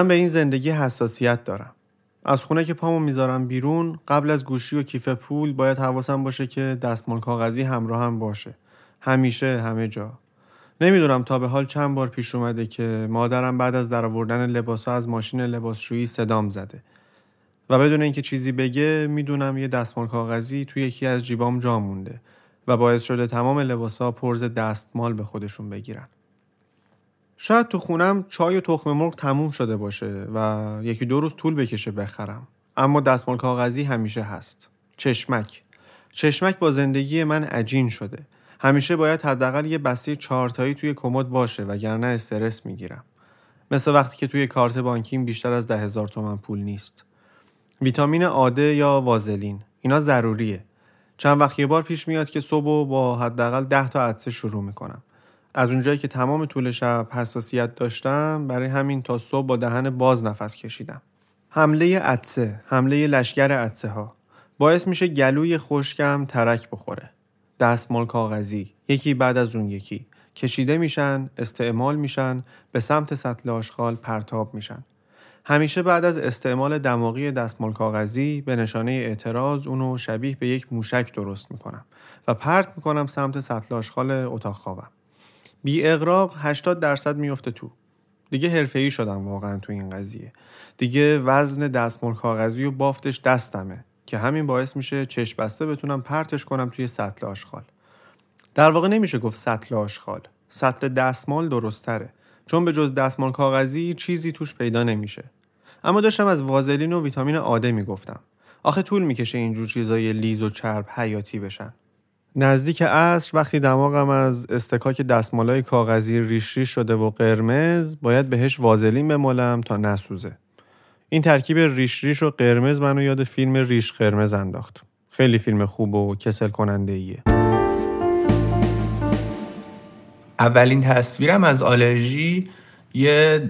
من به این زندگی حساسیت دارم. از خونه که پامو می‌ذارم بیرون قبل از گوشی و کیف پول باید حواسم باشه که دستمال کاغذی همراه هم باشه. همیشه همه جا. نمی‌دونم تا به حال چند بار پیش اومده که مادرم بعد از درآوردن لباسا از ماشین لباسشویی صدام زده. و بدون اینکه چیزی بگه می‌دونم یه دستمال کاغذی توی یکی از جیبام جا مونده و باعث شده تمام لباسا پرز دستمال به خودشون بگیرن. شاید تو خونم چای و تخم مرغ تموم شده باشه و یکی دو روز طول بکشه بخرم. اما دستمال کاغذی همیشه هست. چشمک. چشمک با زندگی من عجین شده. همیشه باید حداقل یه بسته چهارتایی توی کمد باشه وگرنه استرس می‌گیرم. مثل وقتی که توی کارت بانکیم بیشتر از ده هزار تومن پول نیست. ویتامین آده یا وازلین. اینا ضروریه. چند وقت یه بار پیش میاد که صبح با حداقل ده تا عدسه شروع می‌کنم. از اونجایی که تمام طول شب حساسیت داشتم برای همین تا صبح با دهن باز نفس کشیدم. حمله عدسه حمله لشگر عدسه ها باعث میشه گلوی خشکم ترک بخوره. دستمال کاغذی یکی بعد از اون یکی. کشیده میشن استعمال میشن به سمت سطل آشغال پرتاب میشن. همیشه بعد از استعمال دماغی دستمال کاغذی به نشانه اعتراض اونو شبیه به یک موشک درست می‌کنم و پرت می‌کنم سمت سطل آشغال اتاق خوابم. بی اقراق 80 درصد میفته تو. دیگه حرفه‌ای شدم واقعا تو این قضیه. دیگه وزن دستمال کاغذی و بافتش دستمه که همین باعث میشه چشم بسته بتونم پرتش کنم توی سطل آشغال. در واقع نمیشه گفت سطل آشغال. سطل دستمال درستره چون به جز دستمال کاغذی چیزی توش پیدا نمیشه. اما داشتم از وازلین و ویتامین آده می‌گفتم. آخه طول می‌کشه اینجور چیزای لیز و چرب حیاتی بشن. نزدیک عصر وقتی دماغم از استکاک دستمالای کاغذی ریش ریش شده و قرمز باید بهش وازلین بمالم تا نسوزه. این ترکیب ریش ریش و قرمز منو یاد فیلم ریش قرمز انداخت. خیلی فیلم خوب و کسل کننده ایه. اولین تصویرم از آلرژی یه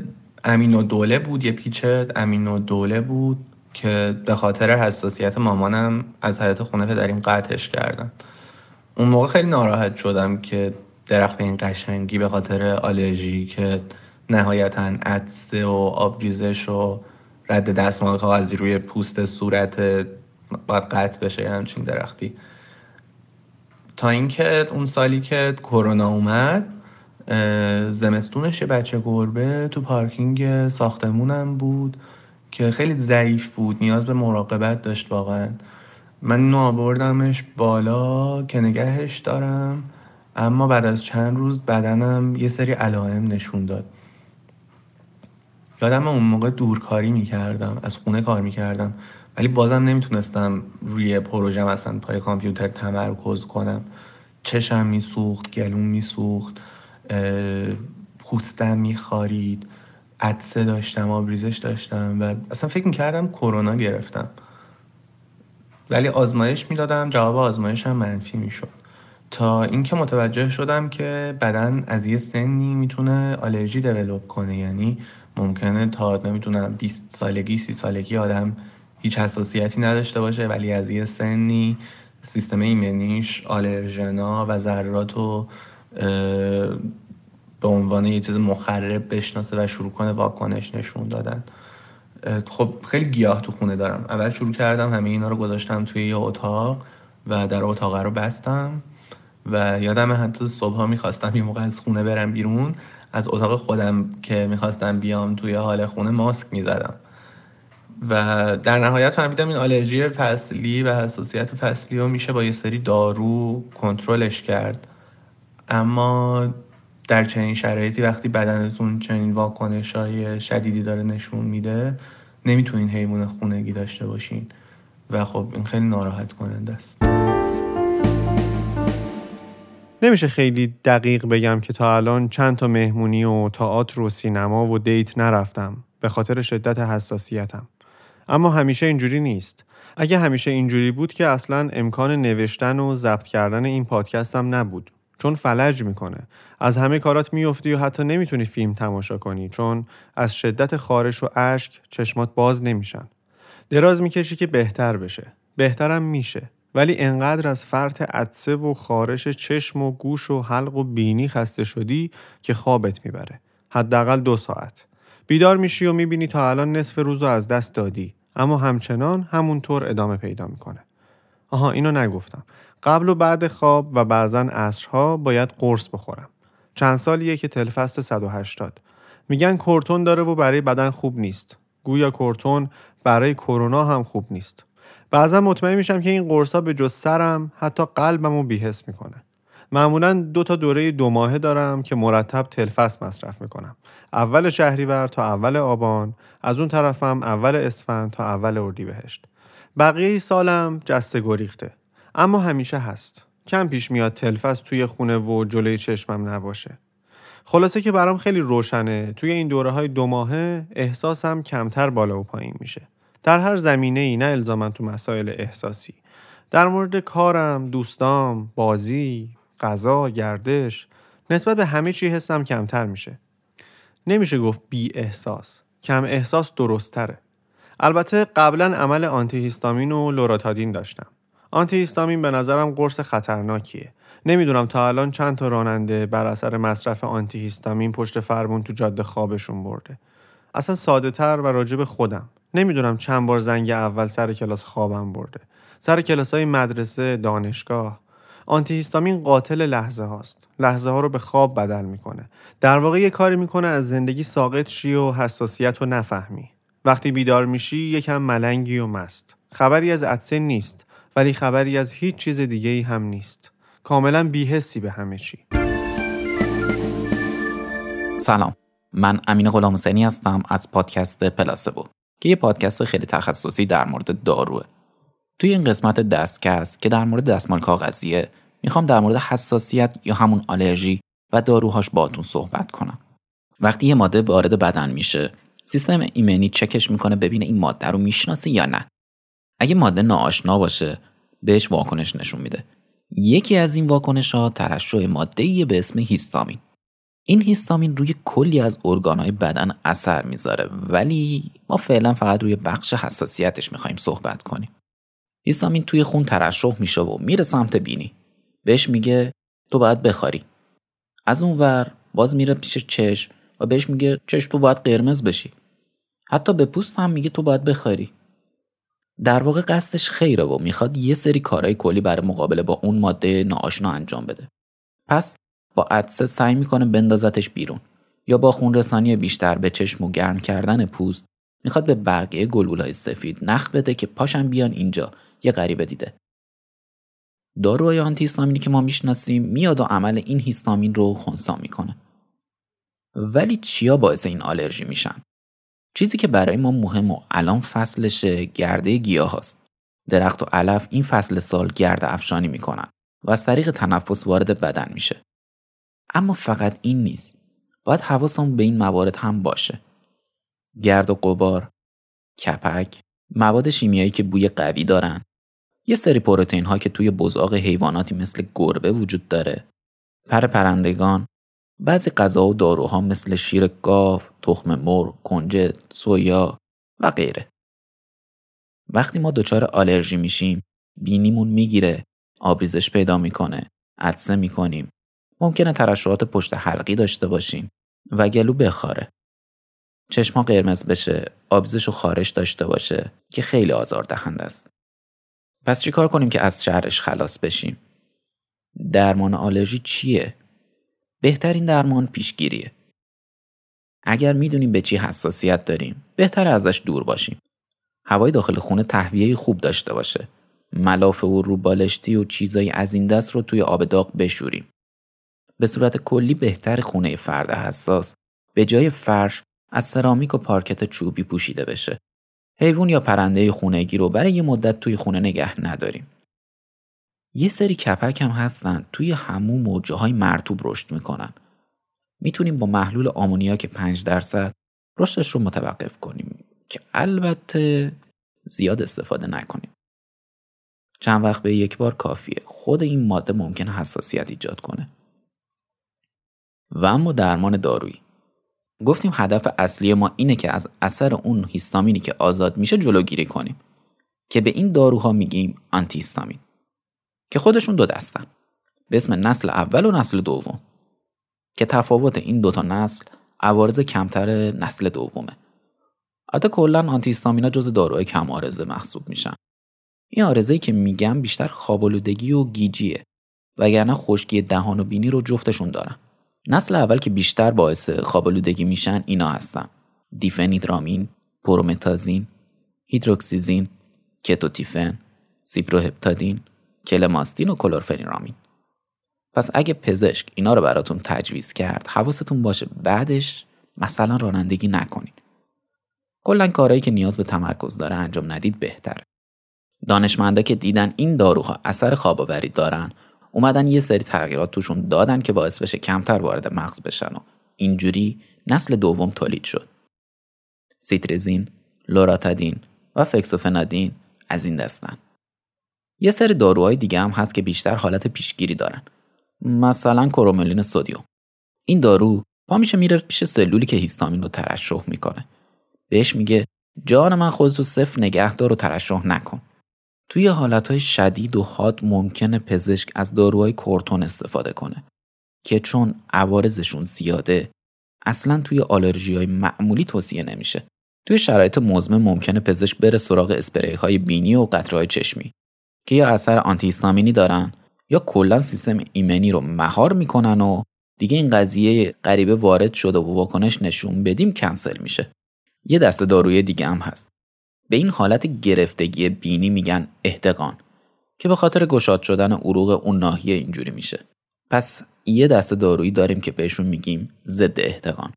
امین و دوله بود یه پیچت امین و دوله بود که به خاطر حساسیت مامانم از حیات خونه پدریم قطعش کردن. اون موقع خیلی ناراحت شدم که درخت به این قشنگی به خاطر آلرژی که نهایتا عدسه و آبریزش و رد دستمال کاغذی روی پوست صورت باید قطع بشه همچین درختی. تا اینکه اون سالی که کرونا اومد زمستونش یه بچه گربه تو پارکینگ ساختمونم بود که خیلی ضعیف بود نیاز به مراقبت داشت واقعا. من اینو آوردمش بالا که نگهش دارم اما بعد از چند روز بدنم یه سری علائم نشون داد. یادم اون موقع دورکاری می‌کردم از خونه کار می‌کردم ولی بازم نمی‌تونستم روی پروژه مثلا پای کامپیوتر تمرکز کنم. چشم میسوخت گلوم میسوخت پوستم میخارید عدسه داشتم آبریزش داشتم و اصلا فکر می‌کردم کرونا گرفتم. ولی آزمایش می‌دادم جواب آزمایش هم منفی می‌شد. تا اینکه متوجه شدم که بدن از یه سنی می‌تونه آلرژی دیولوب کنه. یعنی ممکنه تا نمی‌تونم 20 سالگی 30 سالگی آدم هیچ حساسیتی نداشته باشه ولی از یه سنی سیستم ایمنیش آلرژنا و ذرات رو به عنوان یه چیز مخرب بشناسه و شروع کنه واکنش نشون دادن. خب خیلی گیاه تو خونه دارم. اول شروع کردم همه اینا رو گذاشتم توی یه اتاق و در اتاق رو بستم و یادم حتی صبح ها می‌خواستم یه موقع از خونه برم بیرون. از اتاق خودم که می‌خواستم بیام توی حال خونه ماسک می‌زدم. و در نهایت فهمیدم این آلرژی فصلی و حساسیت فصلی رو میشه با یه سری دارو کنترلش کرد. اما در چنین شرایطی وقتی بدنتون چنین واکنش های شدیدی داره نشون میده نمی‌تونین حیوان خونگی داشته باشین. و خب این خیلی ناراحت کننده است. نمیشه خیلی دقیق بگم که تا الان چند تا مهمونی و تئاتر و سینما و دیت نرفتم. به خاطر شدت حساسیتم. اما همیشه اینجوری نیست. اگه همیشه اینجوری بود که اصلا امکان نوشتن و ضبط کردن این پادکستم نبود. چون فلج می‌کنه. از همه کارات میفتی و حتی نمی‌تونی فیلم تماشا کنی چون از شدت خارش و اشک چشمات باز نمیشن. دراز می‌کشی که بهتر بشه. بهترم میشه. ولی انقدر از فرط عدسه و خارش چشم و گوش و حلق و بینی خسته شدی که خوابت می‌بره. حداقل دو ساعت. بیدار میشی و می‌بینی تا الان نصف روز رو از دست دادی. اما همچنان همونطور ادامه پیدا می‌کنه. آها اینو نگفتم. قبل و بعد خواب و بعضا عصرها باید قرص بخورم. چند سالیه که تلفست 180 میگن کورتون داره و برای بدن خوب نیست. گویا کورتون برای کرونا هم خوب نیست. بعضا مطمئن میشم که این قرصا به جز سرم حتی قلبم رو بیحس می‌کنه. معمولا دو تا دوره دو ماهه دارم که مرتب تلفست مصرف می‌کنم. اول شهریور تا اول آبان از اون طرفم اول اسفند تا اول اردیبهشت. بقیه سالم جسته گریخته. اما همیشه هست. کم پیش میاد تلفست توی خونه و جلوی چشمم نباشه. خلاصه که برام خیلی روشنه. توی این دوره های دو ماهه احساسم کمتر بالا و پایین میشه. در هر زمینه ای نه الزاما تو مسائل احساسی. در مورد کارم، دوستام، بازی، غذا، گردش نسبت به همه چی حسم کمتر میشه. نمیشه گفت بی احساس. کم احساس درست تره البته قبلا عمل آنتی هیستامین و لوراتادین داشتم. آنتی هیستامین به نظرم قرص خطرناکیه. نمی‌دونم تا الان چند تا راننده بر اثر مصرف آنتی هیستامین پشت فرمون تو جاده خوابشون برده. اصلا ساده تر و راجب خودم. نمی‌دونم چند بار زنگ اول سر کلاس خوابم برده. سر کلاس های مدرسه دانشگاه. آنتی هیستامین قاتل لحظه هاست. لحظه ها رو به خواب بدل می‌کنه. در واقع یه کاری می‌کنه از زندگی ساقط شی و حساسیت رو نفهمی. وقتی بیدار میشی یکم ملنگی و مست. خبری از عدسه نیست. ولی خبری از هیچ چیز دیگه ای هم نیست. کاملا بیهستی به همه چی. سلام. من امین غلام حسینی هستم از پادکست پلاسبو که یه پادکست خیلی تخصصی در مورد داروه. توی این قسمت دستکست که در مورد دستمال کاغذیه می‌خوام در مورد حساسیت یا همون آلرژی و داروهاش باتون صحبت کنم. وقتی یه ماده وارد بدن میشه سیستم ایمنی چکش می‌کنه ببینه این ماده رو می‌شناسه یا نه. اگه ماده ناآشنا باشه بهش واکنش نشون میده. یکی از این واکنش ها ترشح ماده به اسم هیستامین. این هیستامین روی کلی از ارگانهای بدن اثر می‌ذاره ولی ما فعلا فقط روی بخش حساسیتش می‌خوایم صحبت کنیم. هیستامین توی خون ترشح میشه و میره سمت بینی. بهش میگه تو باید بخاری. از اون ور باز میره پیش چشم و بهش میگه چشم تو باید قرمز بشی. حتی به پوست هم میگه تو باید بخاری. در واقع قصدش خیره و می‌خواد یه سری کارهای کلی برای مقابله با اون ماده ناآشنا انجام بده. پس با عدسه سعی می‌کنه بندازتش بیرون یا با خون رسانی بیشتر به چشم و گرم کردن پوست می‌خواد به بقیه گلولای سفید نخ بده که پاشن بیان اینجا یه غریبه دیده. داروهای آنتی هیستامینی که ما می‌شناسیم میاد و عمل این هیستامین رو خونسا می‌کنه. ولی چیا باعث این آلرژی میشن؟ چیزی که برای ما مهم و الان فصلش گرده گیاه هست. درخت و علف این فصل سال گرد افشانی می‌کنن و از طریق تنفس وارد بدن میشه. اما فقط این نیست. باید حواسمون به این موارد هم باشه. گرد و قبار، کپک، مواد شیمیایی که بوی قوی دارن، یه سری پروتئین ها که توی بزاق حیواناتی مثل گربه وجود داره، پر پرندگان، بعضی غذا و داروها مثل شیر گاو، تخم مرغ، کنجد، سویا و غیره. وقتی ما دچار آلرژی میشیم، بینیمون می‌گیره، آبریزش پیدا می‌کنه، عطسه می‌کنیم. ممکنه ترشحات پشت حلقی داشته باشیم و گلو بخاره. چشما قرمز بشه، آبریزش و خارش داشته باشه که خیلی آزاردهنده است. پس چیکار کنیم که از شهرش خلاص بشیم؟ درمان آلرژی چیه؟ بهترین درمان پیشگیریه. اگر می‌دونیم به چی حساسیت داریم، بهتر ازش دور باشیم. هوای داخل خونه تهویه خوب داشته باشه. ملافه و روبالشتی و چیزایی از این دست رو توی آب داغ بشوریم. به صورت کلی بهتر خونه فرد حساس به جای فرش از سرامیک و پارکت چوبی پوشیده بشه. حیوان یا پرنده خونگی رو برای یه مدت توی خونه نگه نداریم. یه سری کپک هم هستن توی هموم و جاهای مرتوب رشد می‌کنن. می‌تونیم با محلول آمونیاک 5 درصد رشدش رو متوقف کنیم که البته زیاد استفاده نکنیم. چند وقت به یک بار کافیه. خود این ماده ممکن حساسیت ایجاد کنه. و اما درمان دارویی گفتیم هدف اصلی ما اینه که از اثر اون هیستامینی که آزاد میشه جلوگیری کنیم که به این داروها میگیم آنتی هیستامین که خودشون دو دستن. به اسم نسل اول و نسل دوم. که تفاوت این دوتا نسل عوارض کمتر نسل دومه. البته کلا آنتی هیستامینا جز داروهای کم آرزه محسوب میشن. این آرزه که میگم بیشتر خوابالودگی و گیجیه. وگرنه خشکی دهان و بینی رو جفتشون دارن. نسل اول که بیشتر باعث خوابالودگی میشن اینا هستن. دیفنیدرامین پرومتازین هیدروکسیزین کتوتیفن سیپروهپتادین کلماستین و کلورفنیرامین. پس اگه پزشک اینا رو براتون تجویز کرد حواستون باشه بعدش مثلا رانندگی نکنین. کلا کارهایی که نیاز به تمرکز داره انجام ندید بهتره. دانشمندا که دیدن این داروها اثر خواباوری دارن اومدن یه سری تغییرات توشون دادن که باعث بشه کمتر وارد مغز بشن و اینجوری نسل دوم تولید شد. سیترزین، لوراتادین و فکسوفنادین از این دستن. یه سری داروهای دیگه هم هست که بیشتر حالت پیشگیری دارن. مثلا کروملین سودیوم این دارو پا میشه میره پیش سلولی که هیستامین رو ترشح می‌کنه. بهش میگه جان من خودتو صفر نگه دار و ترشح نکن. توی حالتهای شدید و حاد ممکنه پزشک از داروهای کورتون استفاده کنه که چون عوارضشون زیاده اصلا توی آلرژی های معمولی توصیه نمیشه. توی شرایط مزمن ممکنه پزشک بره سراغ اسپری های بینی و قطره چشمی. که یا اثر آنتی دارن یا کلا سیستم ایمنی رو مهار می‌کنن و دیگه این قضیه غریبه وارد شده و واکنش نشون بدیم کنسل میشه. یه دسته داروی دیگه هم هست. به این حالت گرفتگی بینی میگن احتقان که به خاطر گشاد شدن عروق اون ناحیه اینجوری میشه. پس یه دسته دارویی داریم که بهشون میگیم ضد احتقان.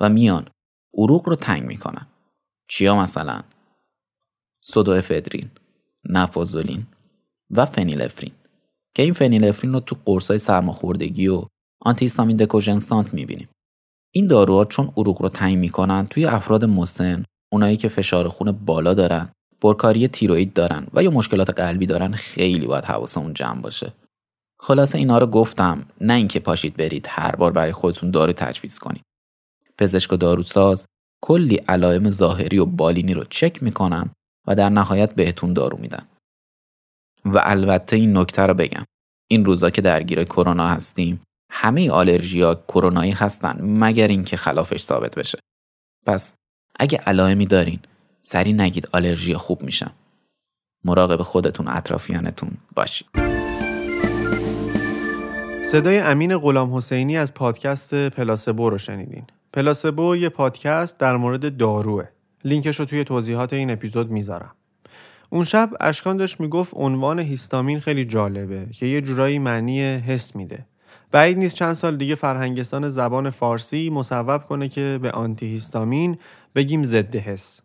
و میان عروق رو تنگ می‌کنن. چیا مثلا؟ سودوافدرین نفازولین و فنیلفرین. که این فنیلفرین رو تو قرصای سرماخوردگی و آنتی هیستامین دکوژنستانت می‌بینیم. این داروها چون عروق رو تعیین می‌کنن توی افراد مسن اونایی که فشار خون بالا دارن پرکاری تیروئید دارن و یا مشکلات قلبی دارن خیلی باید حواسمون جمع باشه. خلاصه اینا رو گفتم نه اینکه پاشید برید هر بار برای خودتون دارو تجویز کنید. پزشک و داروساز کلی علائم ظاهری و بالینی رو چک می‌کنن و در نهایت بهتون دارو میدن. و البته این نکته رو بگم. این روزا که درگیر کرونا هستیم همه آلرژیا کرونایی هستن مگر اینکه خلافش ثابت بشه. پس اگه علائمی دارین سری نگید آلرژی خوب میشم مراقب خودتون اطرافیانتون باشید. صدای امین غلام حسینی از پادکست پلاسبو رو شنیدین. پلاسبو یه پادکست در مورد داروه. لینکش رو توی توضیحات این اپیزود می‌ذارم. اون شب اشکان داشت می‌گفت عنوان هیستامین خیلی جالبه که یه جورایی معنی حس میده. بعید نیست چند سال دیگه فرهنگستان زبان فارسی مصوب کنه که به آنتی هیستامین بگیم ضد حس.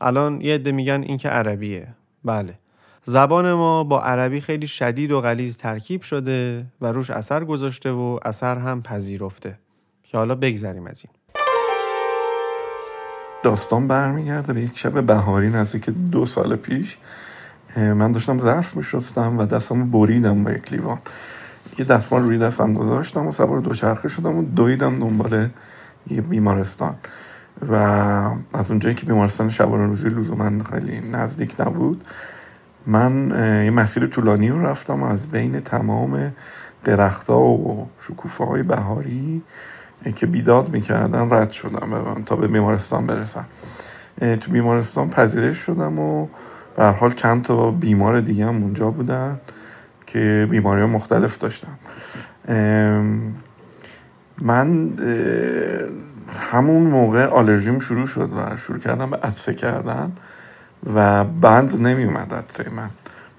الان یه عده میگن این که عربیه. بله. زبان ما با عربی خیلی شدید و غلیظ ترکیب شده و روش اثر گذاشته و اثر هم پذیرفته. که حالا بگذریم از این. داستان برمیگرده به یک شب بهاری نزدیک دو سال پیش. من داشتم ظرف میشستم و دستمو بریدم با یک لیوان. یه دستمال روی دستم گذاشتم و سوار دوچرخه شدم و دویدم دنبال یه بیمارستان. و از اونجایی که بیمارستان شبانه روزی لزوما خیلی نزدیک نبود من یه مسیر طولانی رو رفتم از بین تمام درختها و شکوفه های بهاری که بیداد می‌کردن رد شدم تا به بیمارستان برسم. تو بیمارستان پذیرش شدم و به حال چند تا بیمار دیگه هم اونجا بودن که بیماری مختلف داشتم من همون موقع آلرژیم شروع شد و شروع کردم به عدسه کردن و بند نمی اومد عدسه من.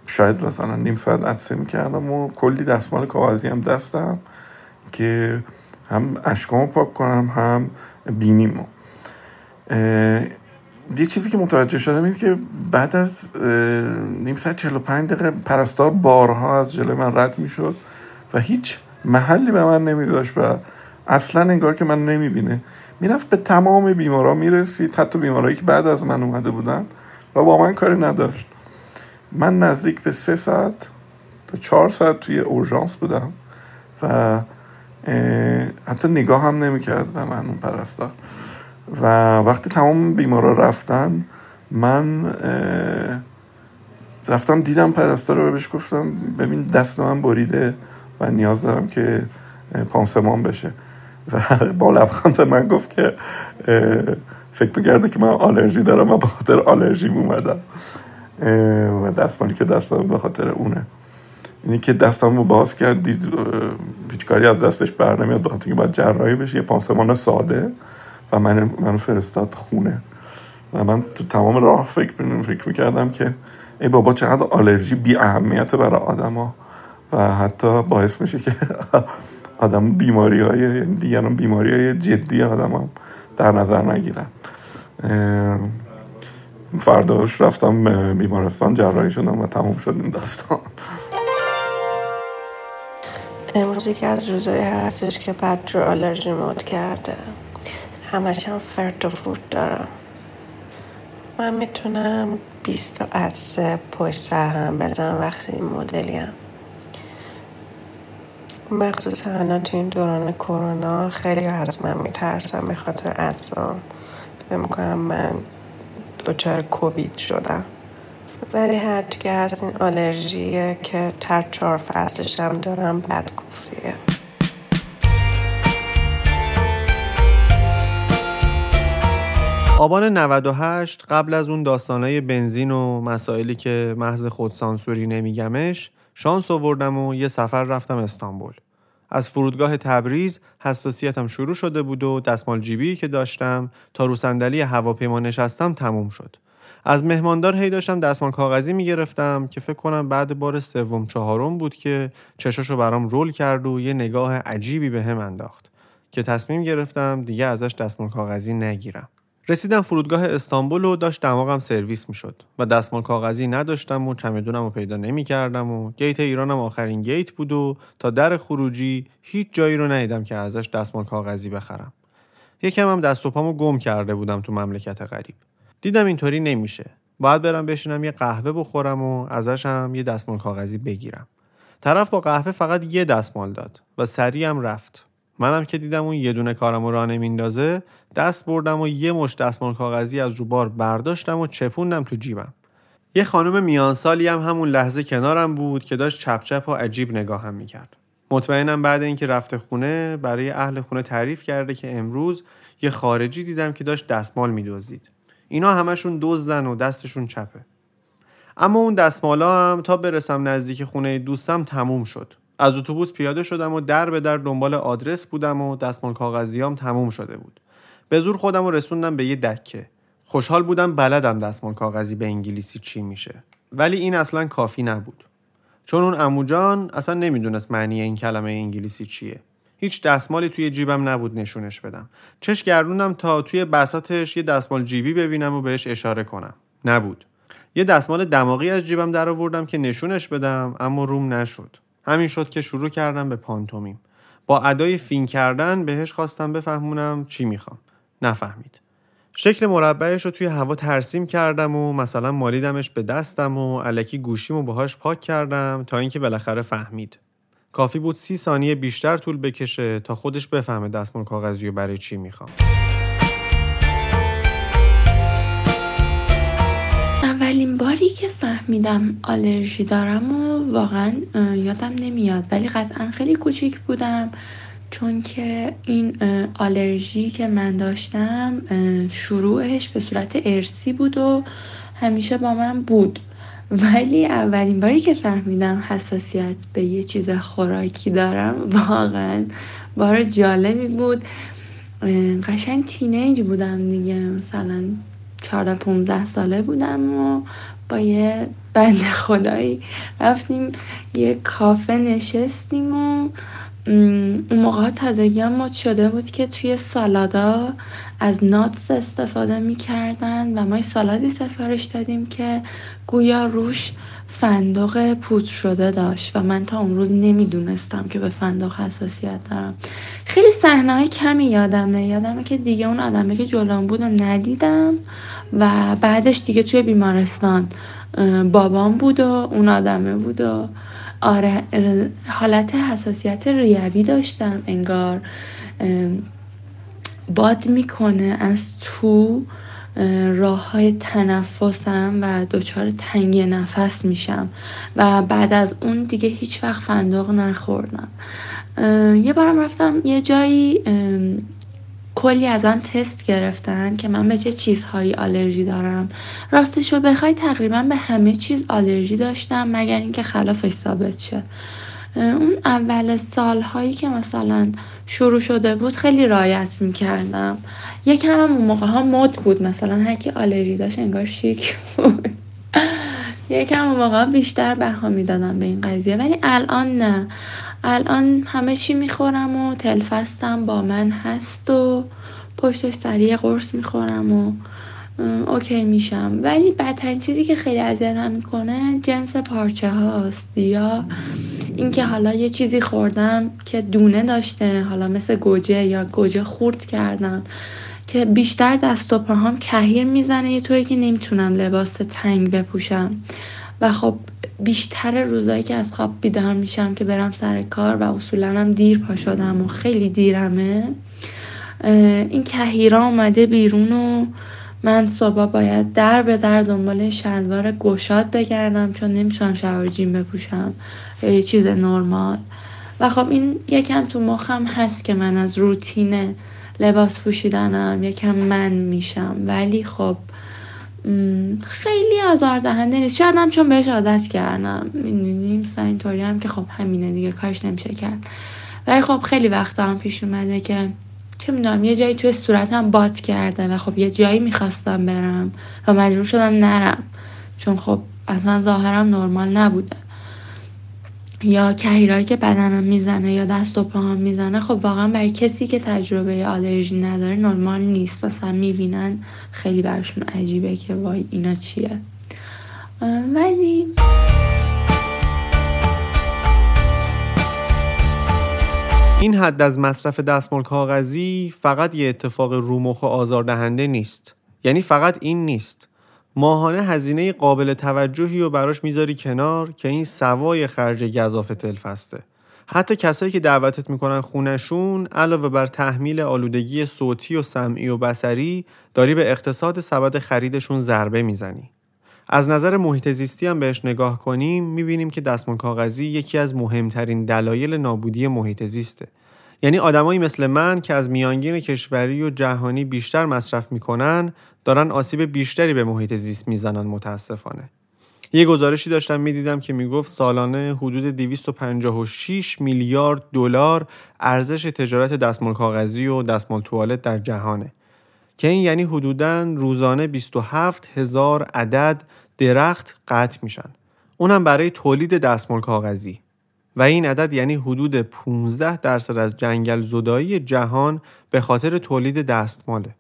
شاید مثلا نیم ساعت عدسه می‌کردم و کلی دستمال کاغذی هم دستم که هم اشکامو پاک کنم هم بینیمو. یه چیزی که متوجه شدم این که بعد از نیم ساعت 45 دقیقه پرستار بارها از جلوی من رد می‌شد و هیچ محلی به من نمیذاشت و اصلا انگار که من نمی‌بینه. می‌رفت به تمام بیمارا می‌رسید. حتی بیمارایی که بعد از من اومده بودن و با من کاری نداشت. من نزدیک به سه ساعت تا چهار ساعت توی اورژانس بودم و حتی نگاه هم نمی‌کرد به من اون پرستار و وقتی تمام بیمارا رفتن من رفتم دیدم پرستار رو بهش گفتم ببین دست من بریده و نیاز دارم که پانسمان بشه. و با لبخند من گفت که فکر می‌کرده که من آلرژی دارم و به خاطر آلرژی اومدم. و دستمالی که دستم به خاطر اونه. اینی که دستم رو باز کرد دید کاری از دستش بر نمیاد بخاطر که باید جراحی بشه. یه پانسمان ساده و من منو فرستاد خونه. و من تو تمام راه فکر فکر می‌کردم که ای بابا چقدر آلرژی بی اهمیت برای آدما. و حتی باعث میشه که آدم بیماری های یعنی دیگران بیماری های جدی آدم هم در نظر نگیرن. فرداش رفتم بیمارستان جراحی شدم و تموم شد این داستان. امروز یکی از روزایی هستش که بدجور آلرژی مود کرده. همش هم فرد و فروت دارم. من می‌تونم بیست عدسه پشت سر هم بزنم وقتی این مدلی هم. مخصوصا الان تو این دوران کرونا خیلی از من میترسم به خاطر عدسام فکر می‌کنم من دچار کووید شدم. ولی هر که هست این آلرژیه که تر چهار فصلش هم دارم بد کوفیه آبان 98 قبل از اون داستانای بنزین و مسائلی که محض خودسانسوری نمیگمش شانس آوردم و یه سفر رفتم استانبول. از فرودگاه تبریز حساسیتم شروع شده بود و دستمال جیبی که داشتم تا رو صندلی هواپیما نشستم تموم شد. از مهماندار هی داشتم دستمال کاغذی می‌گرفتم که فکر کنم بعد بار سوم چهارم بود که چشاشو برام رول کرد و یه نگاه عجیبی به هم انداخت که تصمیم گرفتم دیگه ازش دستمال کاغذی نگیرم. رسیدم فرودگاه استانبول و داشت دماغم سرویس می‌شد و دستمال کاغذی نداشتم و چمدونم رو پیدا نمی کردم و گیت ایرانم آخرین گیت بود و تا در خروجی هیچ جایی رو ندیدم که ازش دستمال کاغذی بخرم. یکم هم دست و پامو گم کرده بودم تو مملکت غریب. دیدم اینطوری نمیشه. باید برم بشینم یه قهوه بخورم و ازش هم یه دستمال کاغذی بگیرم. طرف با قهوه فقط یه دستمال داد و سریعم رفت. منم که دیدم اون یه دونه کارم رو راه نمیندازه دست بردم و یه مش دستمال کاغذی از رو بار برداشتم و چپوندم تو جیبم. یه خانم میانسالی هم همون لحظه کنارم بود که داشت چپ چپ و عجیب نگاهم می‌کرد. مطمئنم بعد اینکه رفته خونه برای اهل خونه تعریف کرده که امروز یه خارجی دیدم که داشت دستمال میدوزید. اینا همشون دزدن و دستشون چپه. اما اون دستمالا هم تا برسم نزدیک خونه دوستم تموم شد. از اتوبوس پیاده شدم و در به در دنبال آدرس بودم و دستمال کاغذیام تموم شده بود. به زور خودم رسوندم به یه دکه. خوشحال بودم بلدم دستمال کاغذی به انگلیسی چی میشه. ولی این اصلا کافی نبود. چون اون اموجان اصلا نمی‌دونست معنی این کلمه انگلیسی چیه. هیچ دستمالی توی جیبم نبود نشونش بدم. چش گردوندم تا توی بساتش یه دستمال جیبی ببینم و بهش اشاره کنم. نبود. یه دستمال دماغی از جیبم در آوردم که نشونش بدم اما روم نشد. همین شد که شروع کردم به پانتومیم. با ادای فین کردن بهش خواستم بفهمونم چی می‌خوام. نفهمید. شکل مربعش رو توی هوا ترسیم کردم و مثلا مالیدمش به دستم و علکی گوشیم باهاش پاک کردم تا اینکه بالاخره فهمید. کافی بود سی ثانیه بیشتر طول بکشه تا خودش بفهمه دستمال کاغذی رو برای چی می‌خوام. اولین باری که فهمیدم آلرژی دارم و واقعا یادم نمیاد. ولی قطعا خیلی کوچیک بودم چون که این آلرژی که من داشتم شروعش به صورت ارسی بود و همیشه با من بود. ولی اولین باری که فهمیدم حساسیت به یه چیز خوراکی دارم واقعا بار جالبی بود. قشنگ تینیج بودم دیگه. مثلا 14 15 ساله بودم و با یه بند خدایی رفتیم یه کافه نشستیم و اون موقع تازگی هم شده بود که توی سالادا از ناتس استفاده می‌کردن و ما سالادی سفارش دادیم که گویا روش فندق پودر شده داشت و من تا اون روز نمی‌دونستم که به فندق حساسیت دارم. خیلی صحنه های کمی یادمه یادمه که دیگه اون آدمه که جلوم بود ندیدم و بعدش دیگه توی بیمارستان بابام بود و اون آدمه بود و آره حالت حساسیت ریوی داشتم انگار باد می‌کنه از تو راه های تنفسم و دچار تنگ نفس میشم و بعد از اون دیگه هیچ وقت فندق نخوردم. یه بارم رفتم یه جایی کلی ازم تست گرفتن که من به چه چیزهایی آلرژی دارم. راستش رو بخوای تقریبا به همه چیز آلرژی داشتم مگر اینکه خلافش ثابت شه. اون اول سالهایی که مثلا شروع شده بود خیلی رایت می‌کردم. یکم هم اون موقع ها مد بود. مثلا هر کی آلرژی داشت انگار شیک بود. یکم اون موقع بیشتر بها می‌دادم به این قضیه. ولی الان نه. الان همه چی می‌خورم و تلفستم با من هست و پشت سریع قرص می‌خورم و اوکی میشم. ولی بدترین چیزی که خیلی اذیتم می‌کنه جنس پارچه هاست یا اینکه حالا یه چیزی خوردم که دونه داشته حالا مثل گوجه یا گوجه خورد کردم که بیشتر دست و پاهام کهیر می‌زنه یه طوری که نمی‌تونم لباس تنگ بپوشم. و خب بیشتر روزایی که از خواب بیدار میشم که برم سر کار و اصولا هم دیر پا شدم و خیلی دیرمه این کهیرا اومده بیرون و من صبح باید در به در دنبال شلوار گشاد بگردم چون نمی‌تونم شلوار جیم بپوشم. یه چیز نرمال. و خب این یکم تو مخم هست که من از روتین لباس پوشیدنم یکم من میشم. ولی خب خیلی آزاردهنده نیست. شاید هم چون بهش عادت کردم. می‌دونیم اینطوری هم که خب همینه دیگه کاش نمیشه کرد. ولی خب خیلی وقتا هم پیش اومده که چه می‌دونم یه جایی توی صورتم بات کرده و خب یه جایی می‌خواستم برم و مجبور شدم نرم. چون خب اصلا ظاهرم نرمال نبوده. یا کهیرایی که بدنم می‌زنه یا دست و پاهم می‌زنه خب واقعا برای کسی که تجربه آلرژی نداره نرمال نیست. مثلا می‌بینن خیلی برشون عجیبه که وای اینا چیه. ولی این حد از مصرف دستمال کاغذی فقط یه اتفاق رومخ و آزاردهنده نیست. یعنی فقط این نیست. ماهانه هزینه قابل توجهی و براش می‌ذاری کنار که این سوای خرج گذاف تلفسته حتی کسایی که دعوتت می‌کنن خونشون علاوه بر تحمیل آلودگی صوتی و سمعی و بسری داری به اقتصاد سبد خریدشون ضربه می‌زنی. از نظر محیط زیستی هم بهش نگاه کنیم می‌بینیم که دستمال کاغذی یکی از مهمترین دلایل نابودی محیط زیسته. یعنی آدمایی مثل من که از میانگین کشوری و جهانی بیشتر مصرف می‌کنن دارن آسیب بیشتری به محیط زیست می‌زنن متاسفانه. یه گزارشی داشتم می‌دیدم که می‌گفت سالانه حدود 256 میلیارد دلار ارزش تجارت دستمال کاغذی و دستمال توالت در جهانه. که این یعنی حدوداً روزانه 27 هزار عدد درخت قطع میشن. اونم برای تولید دستمال کاغذی و این عدد یعنی حدود 15 درصد از جنگل زدایی جهان به خاطر تولید دستماله.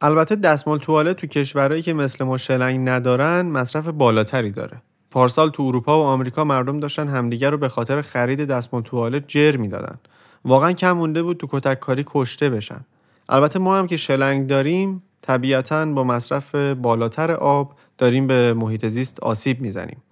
البته دستمال توالت تو کشورهایی که مثل ما شلنگ ندارن مصرف بالاتری داره. پارسال تو اروپا و آمریکا مردم داشتن همدیگر رو به خاطر خرید دستمال توالت جر می‌دادن. واقعا کم مونده بود تو کتک کاری کشته بشن. البته ما هم که شلنگ داریم طبیعتا با مصرف بالاتر آب داریم به محیط زیست آسیب می‌زنیم.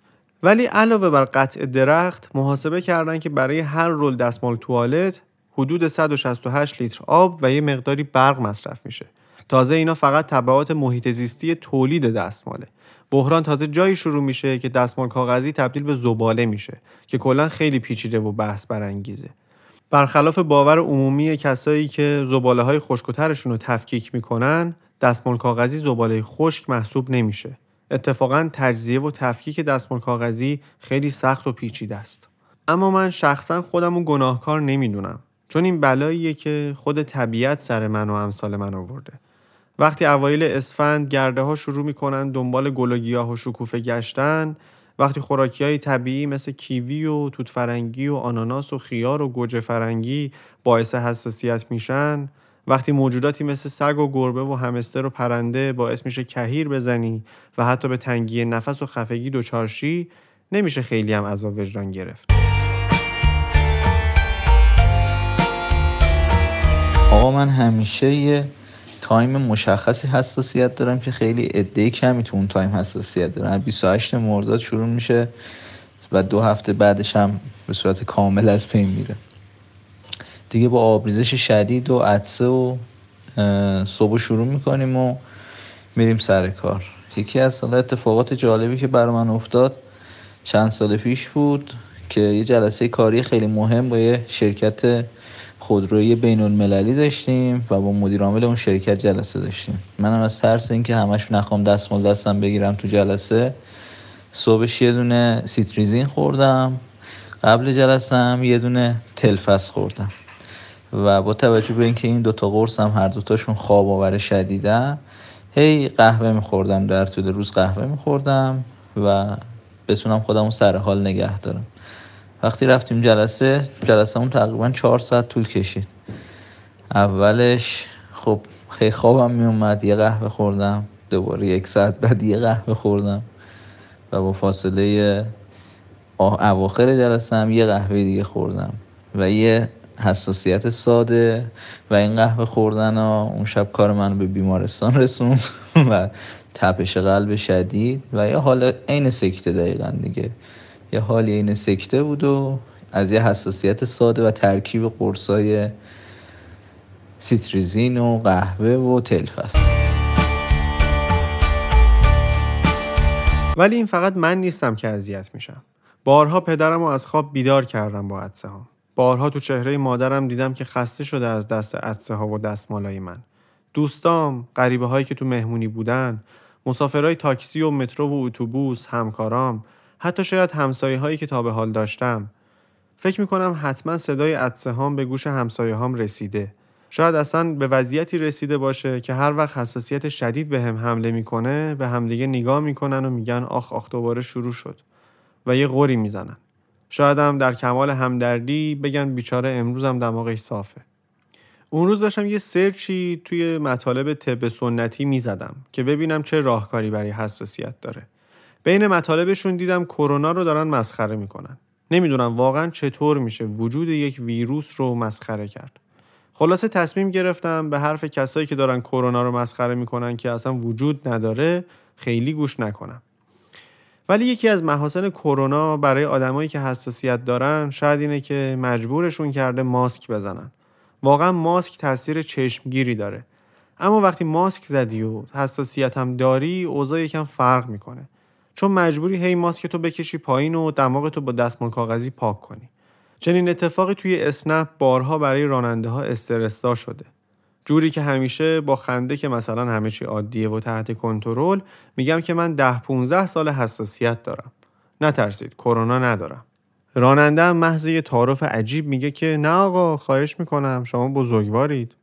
ولی علاوه بر قطع درخت محاسبه کردن که برای هر رول دستمال توالت حدود 168 لیتر آب و یه مقداری برق مصرف میشه. تازه اینا فقط تبعات محیط زیستی تولید دستماله. بحران تازه جایی شروع میشه که دستمال کاغذی تبدیل به زباله میشه که کلا خیلی پیچیده و بحث برانگیزه. برخلاف باور عمومی کسایی که زباله های خشکترشون رو تفکیک می‌کنن دستمال کاغذی زباله خشک محسوب نمیشه. اتفاقا تجزیه و تفکیک دستمال کاغذی خیلی سخت و پیچیده است. اما من شخصا خودم رو گناهکار نمی‌دونم چون این بلاییه که خود طبیعت سر من و امثال من آورده. وقتی اوایل اسفند گرده ها شروع می‌کنن دنبال گل و گیاه و شکوفه گشتن وقتی خوراکی های طبیعی مثل کیوی و توت فرنگی و آناناس و خیار و گوجه فرنگی باعث حساسیت میشن وقتی موجوداتی مثل سگ و گربه و همستر و پرنده باعث میشه کهیر بزنی و حتی به تنگی نفس و خفگی دچار شی نمیشه خیلی هم از وجدان گرفت. آقا من همیشه یه time مشخصی حساسیت دارم که خیلی عده کمی تو اون time حساسیت دارم. 28 مرداد شروع میشه و دو هفته بعدش هم به صورت کامل از پین میره. دیگه با آبریزش شدید و عدسه و صبح شروع می‌کنیم و میریم سر کار. یکی از اتفاقات جالبی که برای من افتاد چند سال پیش بود که یه جلسه کاری خیلی مهم با یه شرکت خودروی بین المللی داشتیم و با مدیر عامل اون شرکت جلسه داشتیم. منم از ترس اینکه همش نخوام دستمال دستم بگیرم تو جلسه صبحش یه دونه سیتریزین خوردم. قبل جلسه هم یه دونه تلفس خوردم. و با توجه به اینکه این دوتا قرص هم هر دوتاشون خواب آور شدیدن هی قهوه میخوردم در طول روز قهوه میخوردم و بتونم خودمو سر حال نگه دارم. وقتی رفتیم جلسه جلسه همون تقریبا چهار ساعت طول کشید. اولش خب خیلی خوابم میومد یه قهوه خوردم دوباره یک ساعت بعد یه قهوه خوردم و با فاصله اواخر جلسه هم یه قهوه دیگه خوردم و یه حساسیت ساده و این قهوه خوردن ها اون شب کار منو به بیمارستان رسوند و تپش قلب شدید و یه حال عین سکته دقیقا دیگه. یه حالی عین سکته بود و از یه حساسیت ساده و ترکیب قرصای سیتریزین و قهوه و تلفس ولی این فقط من نیستم که اذیت میشم. بارها پدرم رو از خواب بیدار کردم با عدسه ها. بارها تو چهره مادرم دیدم که خسته شده از دست عدسه ها و دستمالای من. دوستام غریبه هایی که تو مهمونی بودن مسافرهای تاکسی و مترو و اتوبوس همکارام حتی شاید همسایه هایی که تا به حال داشتم. فکر می‌کنم حتما صدای عدسه هام به گوش همسایه هام رسیده. شاید اصلا به وضعیتی رسیده باشه که هر وقت حساسیت شدید به هم حمله می‌کنه به همدیگه نگاه می‌کنن و میگن آخ آخ دوباره شروع شد. و یه غوری می‌زنن. شاید هم در کمال همدردی بگن بیچاره امروزم دماغش صافه. اون روز داشتم یه سرچی توی مطالب طب سنتی می‌زدم که ببینم چه راهکاری برای حساسیت داره. بین مطالبشون دیدم کرونا رو دارن مسخره می‌کنن. نمی‌دونم واقعا چطور میشه وجود یک ویروس رو مسخره کرد. خلاصه تصمیم گرفتم به حرف کسایی که دارن کرونا رو مسخره می‌کنن که اصلا وجود نداره خیلی گوش نکنم. ولی یکی از محاسن کرونا برای آدمایی که حساسیت دارن شاید اینه که مجبورشون کرده ماسک بزنن. واقعا ماسک تاثیر چشمگیری داره. اما وقتی ماسک زدی و حساسیت هم داری اوضاع یکم فرق می‌کنه. چون مجبوری هی ماسک تو بکشی پایین و دماغ تو با دستمال کاغذی پاک کنی. چنین اتفاقی توی اسنپ بارها برای راننده ها استرسا شده. جوری که همیشه با خنده که مثلا همه چی عادیه و تحت کنترل میگم که من ده 15 سال حساسیت دارم. نترسید کرونا ندارم. راننده هم محض یه تعارف عجیب میگه که نه آقا خواهش می‌کنم شما بزرگوارید.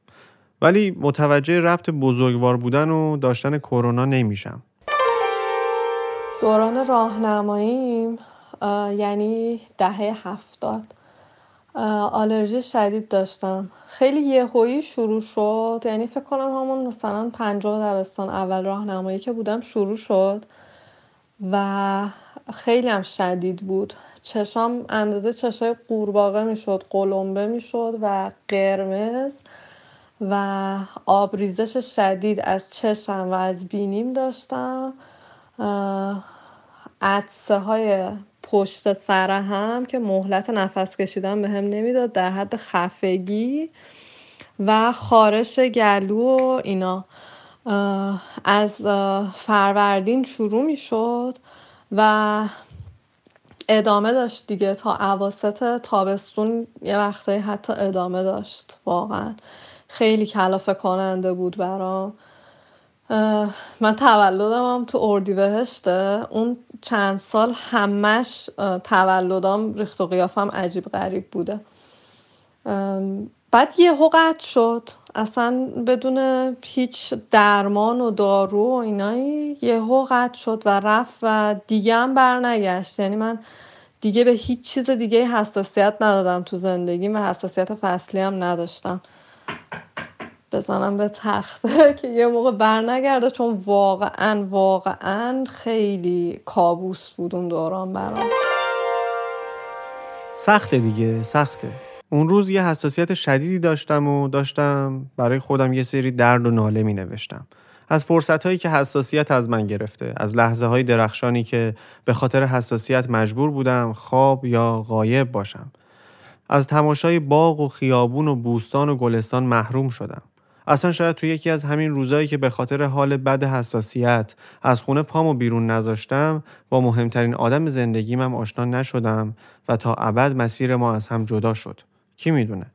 ولی متوجه ربط بزرگوار بودن و داشتن کرونا نمیشم. دوران راهنماییم یعنی دهه هفتاد. آلرژی شدید داشتم. خیلی یهویی شروع شد. یعنی فکر کنم همون مثلا پنجاه دبستان اول راهنمایی که بودم شروع شد و خیلی هم شدید بود. چشام اندازه چشای قورباغه می‌شد قلمبه می‌شد و قرمز و آبریزش شدید از چشم و از بینیم داشتم. عدسه های پشت سر هم که مهلت نفس کشیدن به هم نمی‌داد در حد خفگی و خارش گلو و اینا. از فروردین شروع می شد و ادامه داشت دیگه تا عواست تابستون یه وقتایی حتی ادامه داشت واقعا. خیلی کلافه کننده بود برام. من تولدم هم تو اردیبهشته. اون چند سال همش تولدام ریخت و قیافم عجیب غریب بوده. بعد یه قطع شد. اصلا بدون هیچ درمان و دارو و اینایی یه قطع شد و رفت و دیگه هم برنگشت. یعنی من دیگه به هیچ چیز دیگه حساسیت ندادم تو زندگیم و حساسیت فصلی هم نداشتم. بزنم به تخته که یه موقع برنگرده چون واقعا واقعا خیلی کابوس بود اون دوران برام. سخته دیگه سخته. اون روز یه حساسیت شدیدی داشتم و داشتم برای خودم یه سری درد و ناله می نوشتم از فرصت هایی که حساسیت از من گرفته از لحظه های درخشانی که به خاطر حساسیت مجبور بودم خواب یا غایب باشم. از تماشای باغ و خیابون و بوستان و گلستان محروم شدم. اصلا شاید تو یکی از همین روزایی که به خاطر حال بد حساسیت از خونه پامو بیرون نذاشتم با مهمترین آدم زندگیمم آشنا نشدم و تا ابد مسیر ما از هم جدا شد. کی می‌دونه؟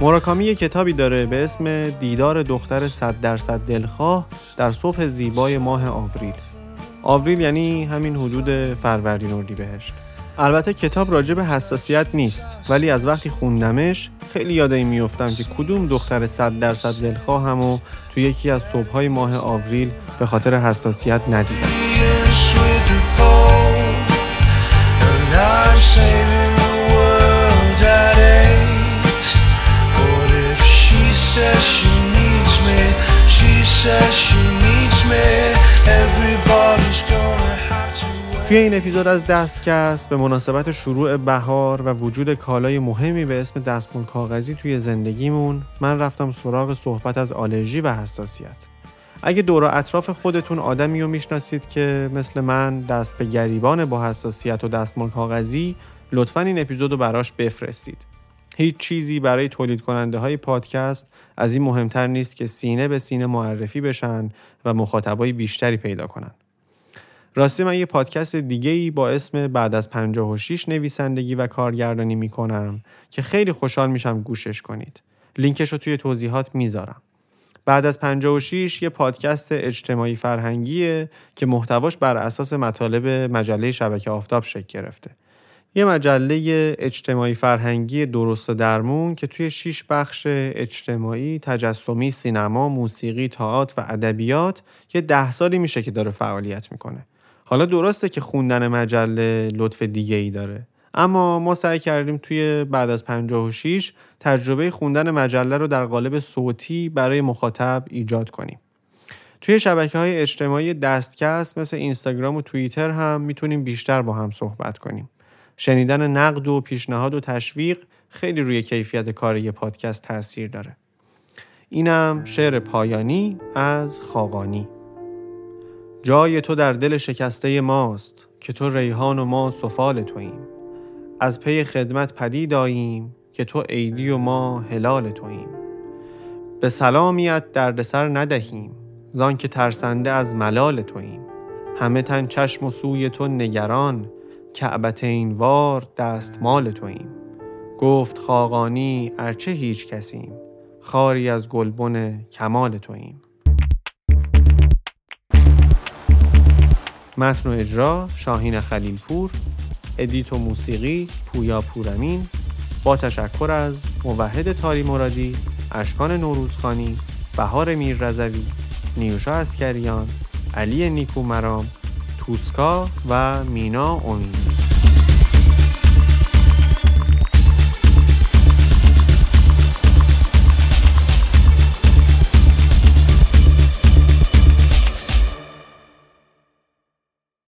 موراکامی یه کتابی داره به اسم دیدار دختر صد درصد دلخواه در صبح زیبای ماه آوریل. آوریل یعنی همین حدود فروردین بهشت البته کتاب راجع به حساسیت نیست ولی از وقتی خوندمش خیلی یاد این میفتم که کدوم دختر صد درصد دلخواه همو تو یکی از صبحهای ماه آوریل به خاطر حساسیت ندیدم. توی این اپیزود از دستکست به مناسبت شروع بهار و وجود کالای مهمی به اسم دستمال کاغذی توی زندگیمون من رفتم سراغ صحبت از آلرژی و حساسیت اگه دور اطراف خودتون آدمی رو می‌شناسید که مثل من دست به گریبان با حساسیت و دستمال کاغذی لطفا این اپیزود رو براش بفرستید هیچ چیزی برای تولید کننده های پادکست از این مهمتر نیست که سینه به سینه معرفی بشن و مخاطبای بیشتری پیدا کنن. راستی من یه پادکست دیگه ای با اسم بعد از 56 نویسندگی و کارگردانی می‌کنم که خیلی خوشحال میشم گوشش کنید. لینکش رو توی توضیحات می‌ذارم. بعد از 56 یه پادکست اجتماعی فرهنگیه که محتواش بر اساس مطالب مجله شبکه آفتاب شکل گرفته. یه مجله اجتماعی فرهنگی درست درمون که توی شیش بخش اجتماعی، تجسمی، سینما، موسیقی، تئاتر و ادبیات یه ده سالی میشه که داره فعالیت می‌کنه. حالا درسته که خوندن مجله لطف دیگه ای داره. اما ما سعی کردیم توی بعد از 56 تجربه خوندن مجله رو در قالب صوتی برای مخاطب ایجاد کنیم. توی شبکه های اجتماعی دستکست مثل اینستاگرام و توییتر هم می‌تونیم بیشتر با هم صحبت کنیم. شنیدن نقد و پیشنهاد و تشویق خیلی روی کیفیت کار یه پادکست تاثیر داره. اینم شعر پایانی از خاقانی. جای تو در دل شکسته ماست که تو ریحان و ما سفال توییم. از پی خدمت پدید آییم که تو عیدی و ما هلال توییم. به سلامیت دردسر ندهیم زان که ترسنده از ملال توییم. همه تن چشم و سوی تو نگران کعبتین وار دستمال توییم گفت خاقانی ارچه هیچ کسیم خاری از گلبن کمال توییم متن و اجرا شاهین خلیل‌پور edit و موسیقی پویا پورمین. با تشکر از موحد تاری مرادی اشکان نوروزخانی بهار میر رزوی نیوشا اسکریان علی نیکو مرام توسکا و مینا امید